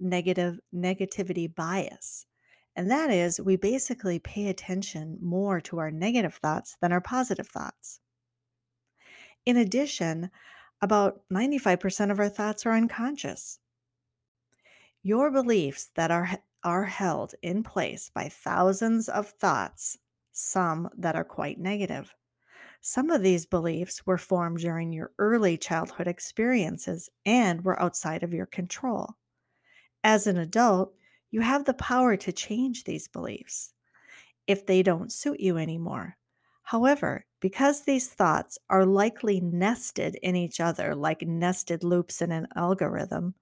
negative negativity bias. And that is, we basically pay attention more to our negative thoughts than our positive thoughts. In addition, about 95% of our thoughts are unconscious. Your beliefs that are, are held in place by thousands of thoughts, some that are quite negative. Some of these beliefs were formed during your early childhood experiences and were outside of your control. As an adult, you have the power to change these beliefs if they don't suit you anymore. However, because these thoughts are likely nested in each other like nested loops in an algorithm,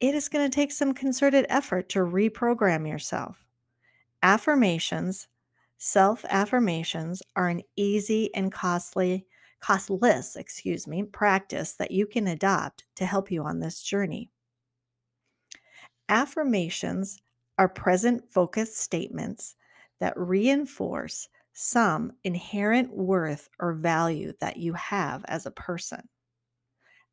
it is going to take some concerted effort to reprogram yourself. Affirmations, self affirmations, are an easy and costly, costless, excuse me, practice that you can adopt to help you on this journey. Affirmations are present focused statements that reinforce some inherent worth or value that you have as a person.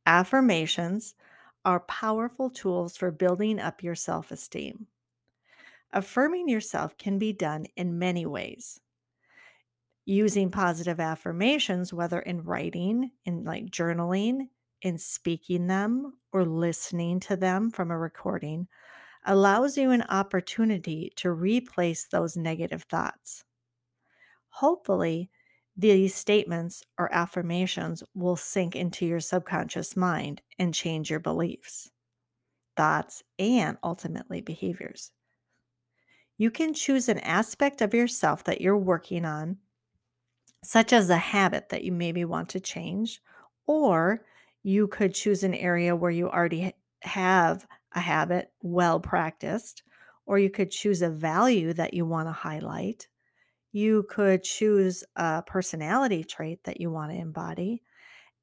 Affirmations are powerful tools for building up your self esteem. Affirming yourself can be done in many ways. Using positive affirmations, whether in writing, in like journaling, in speaking them, or listening to them from a recording, allows you an opportunity to replace those negative thoughts. Hopefully, these statements or affirmations will sink into your subconscious mind and change your beliefs, thoughts, and ultimately behaviors. You can choose an aspect of yourself that you're working on, such as a habit that you maybe want to change, or you could choose an area where you already have a habit well practiced, or you could choose a value that you want to highlight you could choose a personality trait that you want to embody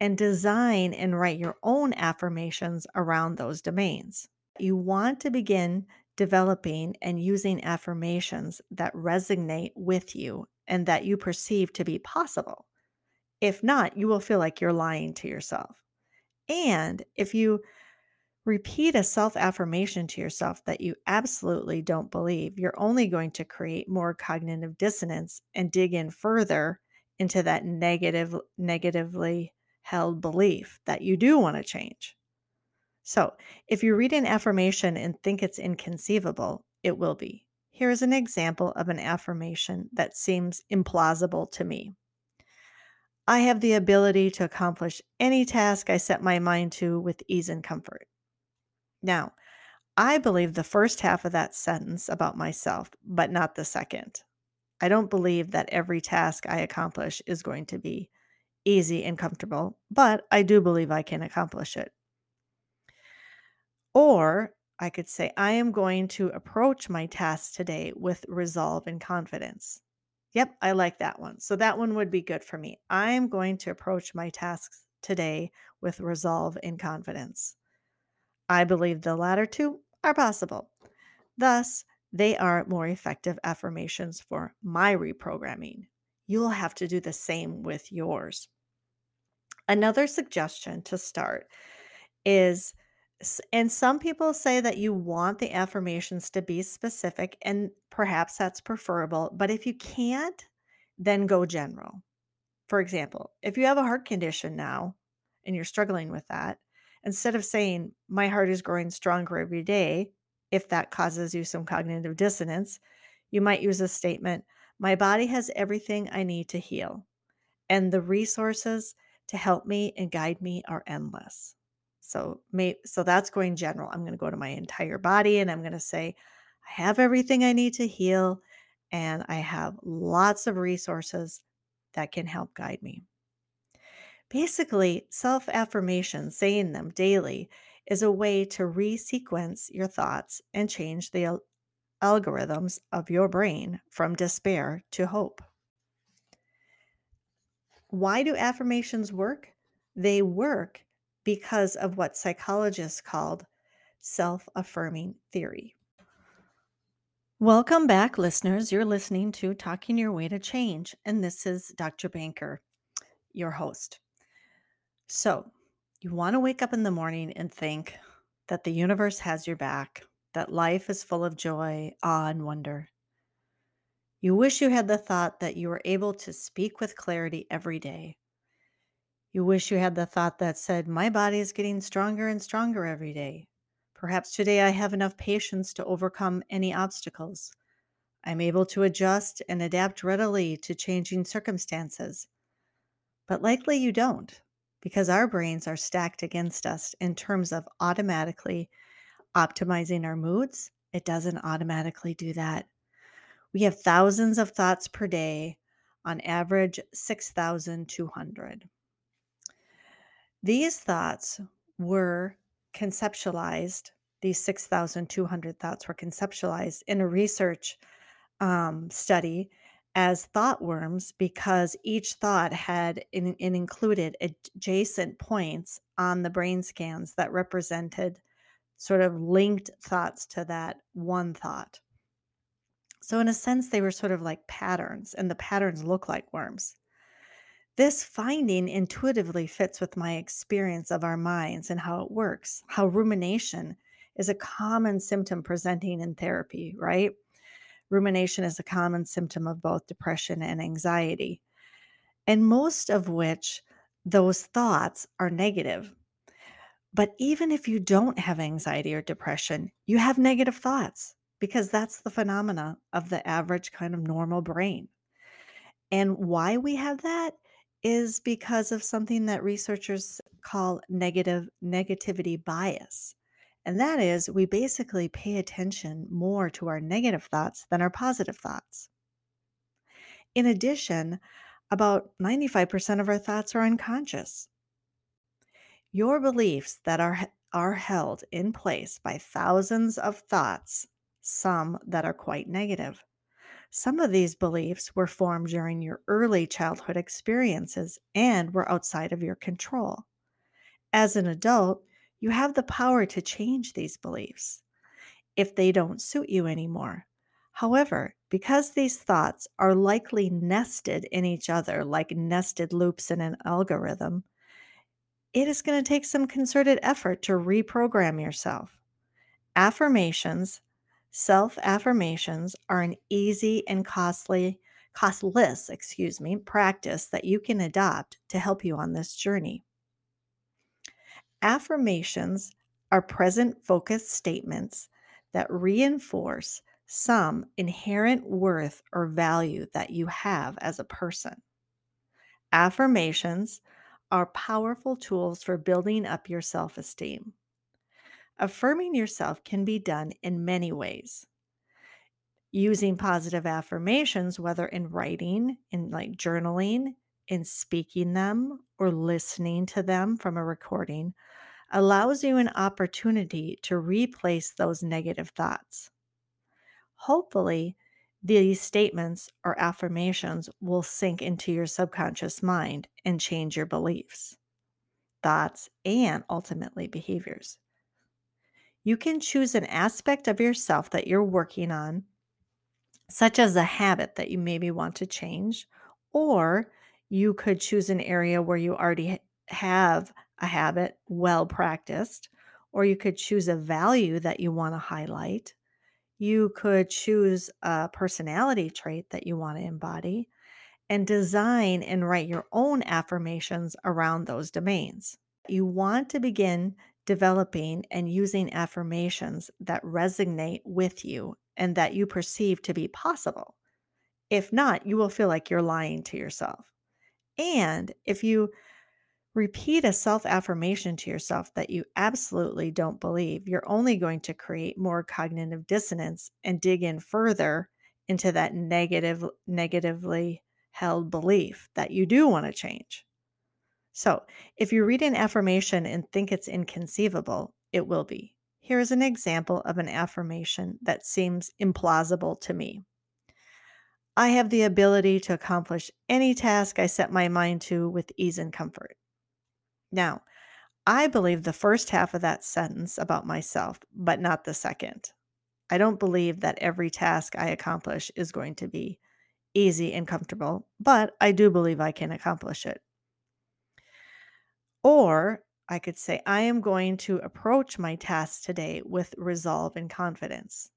and design and write your own affirmations around those domains. You want to begin developing and using affirmations that resonate with you and that you perceive to be possible. If not, you will feel like you're lying to yourself. And if you Repeat a self affirmation to yourself that you absolutely don't believe. You're only going to create more cognitive dissonance and dig in further into that negative, negatively held belief that you do want to change. So, if you read an affirmation and think it's inconceivable, it will be. Here's an example of an affirmation that seems implausible to me. I have the ability to accomplish any task I set my mind to with ease and comfort. Now, I believe the first half of that sentence about myself, but not the second. I don't believe that every task I accomplish is going to be easy and comfortable, but I do believe I can accomplish it. Or I could say, I am going to approach my task today with resolve and confidence. Yep, I like that one. So that one would be good for me. I'm going to approach my tasks today with resolve and confidence. I believe the latter two are possible. Thus, they are more effective affirmations for my reprogramming. You'll have to do the same with yours. Another suggestion to start is and some people say that you want the affirmations to be specific, and perhaps that's preferable. But if you can't, then go general. For example, if you have a heart condition now and you're struggling with that, instead of saying, My heart is growing stronger every day, if that causes you some cognitive dissonance, you might use a statement, My body has everything I need to heal, and the resources to help me and guide me are endless. So, may, so that's going general. I'm going to go to my entire body and I'm going to say, I have everything I need to heal, and I have lots of resources that can help guide me. Basically, self affirmation, saying them daily, is a way to resequence your thoughts and change the al- algorithms of your brain from despair to hope. Why do affirmations work? They work because of what psychologists called self affirming theory. Welcome back, listeners. You're listening to Talking Your Way to Change, and this is Dr. Banker, your host. So, you want to wake up in the morning and think, that the universe has your back, that life is full of joy, awe, and wonder. You wish you had the thought that you were able to speak with clarity every day. You wish you had the thought that said, My body is getting stronger and stronger every day. Perhaps today I have enough patience to overcome any obstacles. I'm able to adjust and adapt readily to changing circumstances. But likely you don't, because our brains are stacked against us in terms of automatically optimizing our moods. It doesn't automatically do that. We have thousands of thoughts per day, on average, 6,200. These thoughts were conceptualized, these 6,200 thoughts were conceptualized in a research um, study as thought worms because each thought had in, in included adjacent points on the brain scans that represented sort of linked thoughts to that one thought. So, in a sense, they were sort of like patterns, and the patterns look like worms. This finding intuitively fits with my experience of our minds and how it works, how rumination is a common symptom presenting in therapy, right? Rumination is a common symptom of both depression and anxiety, and most of which those thoughts are negative. But even if you don't have anxiety or depression, you have negative thoughts because that's the phenomena of the average kind of normal brain. And why we have that is because of something that researchers call negative negativity bias. And that is we basically pay attention more to our negative thoughts than our positive thoughts. In addition, about 95% of our thoughts are unconscious. Your beliefs that are are held in place by thousands of thoughts, some that are quite negative. Some of these beliefs were formed during your early childhood experiences and were outside of your control. As an adult, you have the power to change these beliefs if they don't suit you anymore. However, because these thoughts are likely nested in each other like nested loops in an algorithm, it is going to take some concerted effort to reprogram yourself. Affirmations Self affirmations are an easy and costly, costless, excuse me, practice that you can adopt to help you on this journey. Affirmations are present focused statements that reinforce some inherent worth or value that you have as a person. Affirmations are powerful tools for building up your self esteem. Affirming yourself can be done in many ways. Using positive affirmations, whether in writing, in like journaling, in speaking them, or listening to them from a recording, allows you an opportunity to replace those negative thoughts. Hopefully, these statements or affirmations will sink into your subconscious mind and change your beliefs, thoughts, and ultimately behaviors. You can choose an aspect of yourself that you're working on, such as a habit that you maybe want to change, or you could choose an area where you already have a habit well practiced, or you could choose a value that you want to highlight. You could choose a personality trait that you want to embody and design and write your own affirmations around those domains. You want to begin developing and using affirmations that resonate with you and that you perceive to be possible. If not, you will feel like you're lying to yourself. And if you repeat a self affirmation to yourself that you absolutely don't believe, you're only going to create more cognitive dissonance and dig in further into that negative, negatively held belief that you do want to change. So, if you read an affirmation and think it's inconceivable, it will be. Here is an example of an affirmation that seems implausible to me. I have the ability to accomplish any task I set my mind to with ease and comfort. Now, I believe the first half of that sentence about myself, but not the second. I don't believe that every task I accomplish is going to be easy and comfortable, but I do believe I can accomplish it. Or I could say, I am going to approach my task today with resolve and confidence.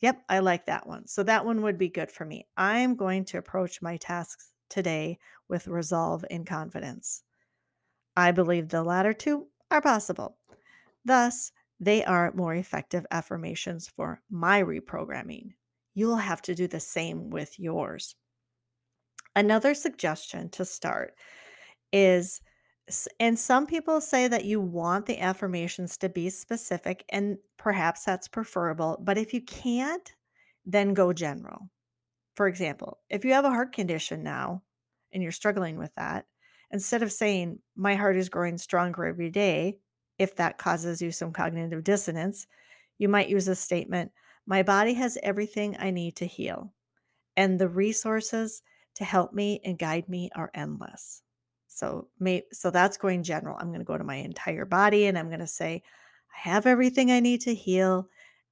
Yep, I like that one. So that one would be good for me. I'm going to approach my tasks today with resolve and confidence. I believe the latter two are possible. Thus, they are more effective affirmations for my reprogramming. You'll have to do the same with yours. Another suggestion to start is and some people say that you want the affirmations to be specific, and perhaps that's preferable. But if you can't, then go general. For example, if you have a heart condition now and you're struggling with that, instead of saying, My heart is growing stronger every day, if that causes you some cognitive dissonance, you might use a statement, My body has everything I need to heal, and the resources to help me and guide me are endless. So may so that's going general. I'm going to go to my entire body and I'm going to say I have everything I need to heal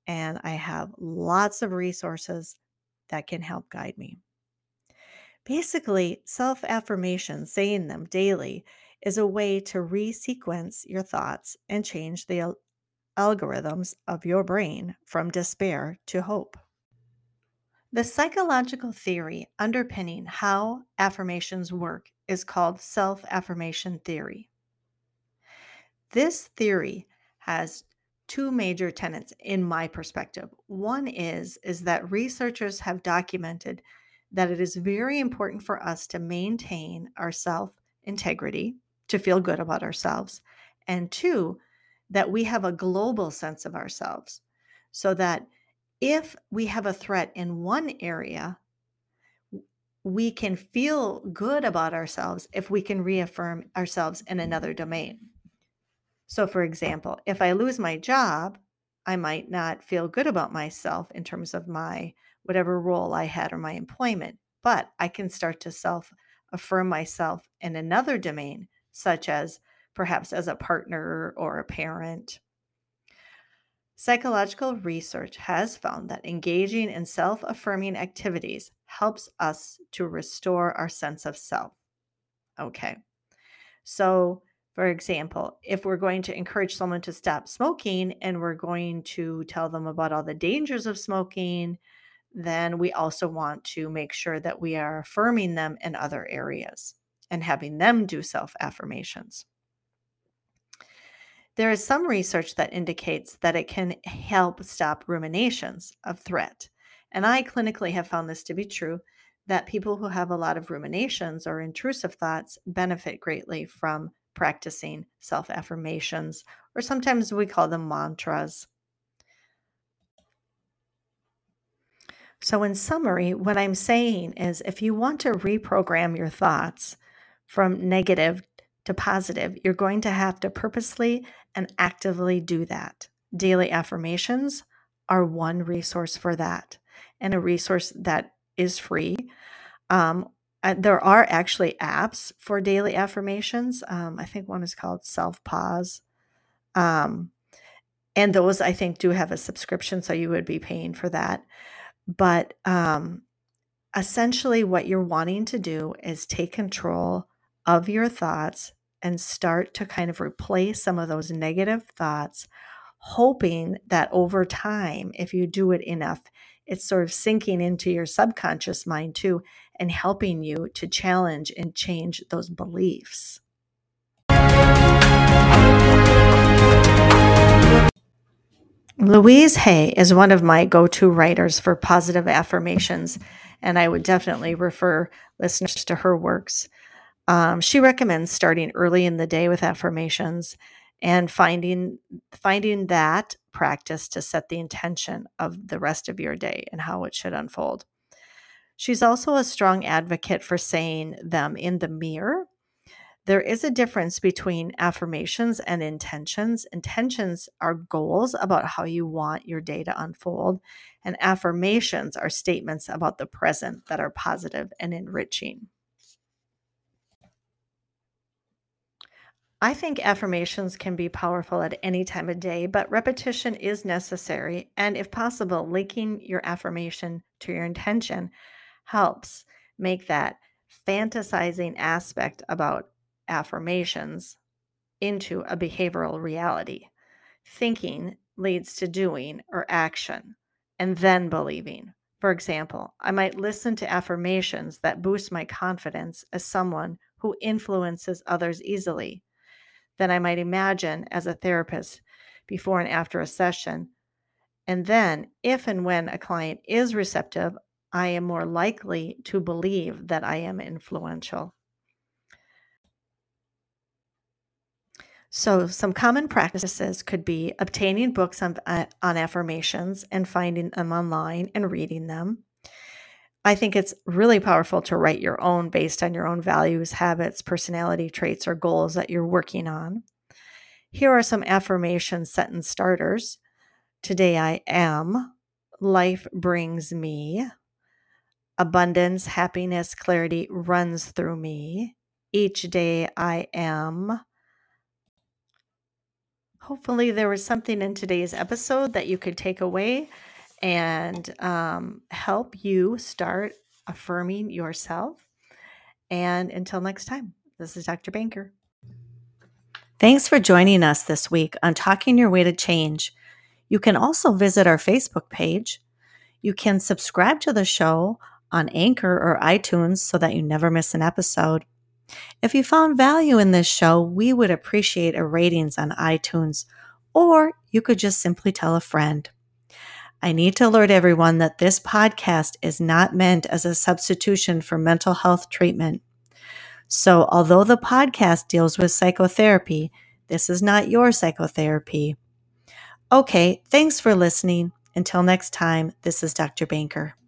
and I have lots of resources that can help guide me. Basically, self affirmation, saying them daily, is a way to resequence your thoughts and change the al- algorithms of your brain from despair to hope. The psychological theory underpinning how affirmations work is called self affirmation theory. This theory has two major tenets in my perspective. One is is that researchers have documented that it is very important for us to maintain our self integrity, to feel good about ourselves, and two, that we have a global sense of ourselves so that if we have a threat in one area, we can feel good about ourselves if we can reaffirm ourselves in another domain. So, for example, if I lose my job, I might not feel good about myself in terms of my whatever role I had or my employment, but I can start to self affirm myself in another domain, such as perhaps as a partner or a parent Psychological research has found that engaging in self affirming activities helps us to restore our sense of self. Okay. So, for example, if we're going to encourage someone to stop smoking and we're going to tell them about all the dangers of smoking, then we also want to make sure that we are affirming them in other areas and having them do self affirmations. There is some research that indicates that it can help stop ruminations of threat. And I clinically have found this to be true that people who have a lot of ruminations or intrusive thoughts benefit greatly from practicing self affirmations, or sometimes we call them mantras. So, in summary, what I'm saying is if you want to reprogram your thoughts from negative to positive, you're going to have to purposely and actively do that. Daily affirmations are one resource for that, and a resource that is free. Um, uh, there are actually apps for daily affirmations. Um, I think one is called Self Pause. Um, and those I think do have a subscription, so you would be paying for that. But um, essentially, what you're wanting to do is take control of your thoughts and start to kind of replace some of those negative thoughts, hoping that over time, if you do it enough, it's sort of sinking into your subconscious mind too and helping you to challenge and change those beliefs. Louise Hay is one of my go to writers for positive affirmations, and I would definitely refer listeners to her works. Um, she recommends starting early in the day with affirmations and finding finding that practice to set the intention of the rest of your day and how it should unfold. She's also a strong advocate for saying them in the mirror. There is a difference between affirmations and intentions. Intentions are goals about how you want your day to unfold, and affirmations are statements about the present that are positive and enriching. I think affirmations can be powerful at any time of day, but repetition is necessary. And if possible, linking your affirmation to your intention helps make that fantasizing aspect about affirmations into a behavioral reality. Thinking leads to doing or action, and then believing. For example, I might listen to affirmations that boost my confidence as someone who influences others easily. Then I might imagine as a therapist before and after a session. And then, if and when a client is receptive, I am more likely to believe that I am influential. So, some common practices could be obtaining books on, uh, on affirmations and finding them online and reading them. I think it's really powerful to write your own based on your own values, habits, personality traits, or goals that you're working on. Here are some affirmation sentence starters. Today I am, life brings me, abundance, happiness, clarity runs through me. Each day I am, hopefully there was something in today's episode that you could take away and um, help you start affirming yourself. And until next time, this is Dr. Banker. Thanks for joining us this week on Talking Your Way to Change. You can also visit our Facebook page. You can subscribe to the show on Anchor or iTunes so that you never miss an episode. If you found value in this show, we would appreciate a ratings on iTunes, or you could just simply tell a friend. I need to alert everyone that this podcast is not meant as a substitution for mental health treatment. So, although the podcast deals with psychotherapy, this is not your psychotherapy. Okay, thanks for listening. Until next time, this is Dr. Banker.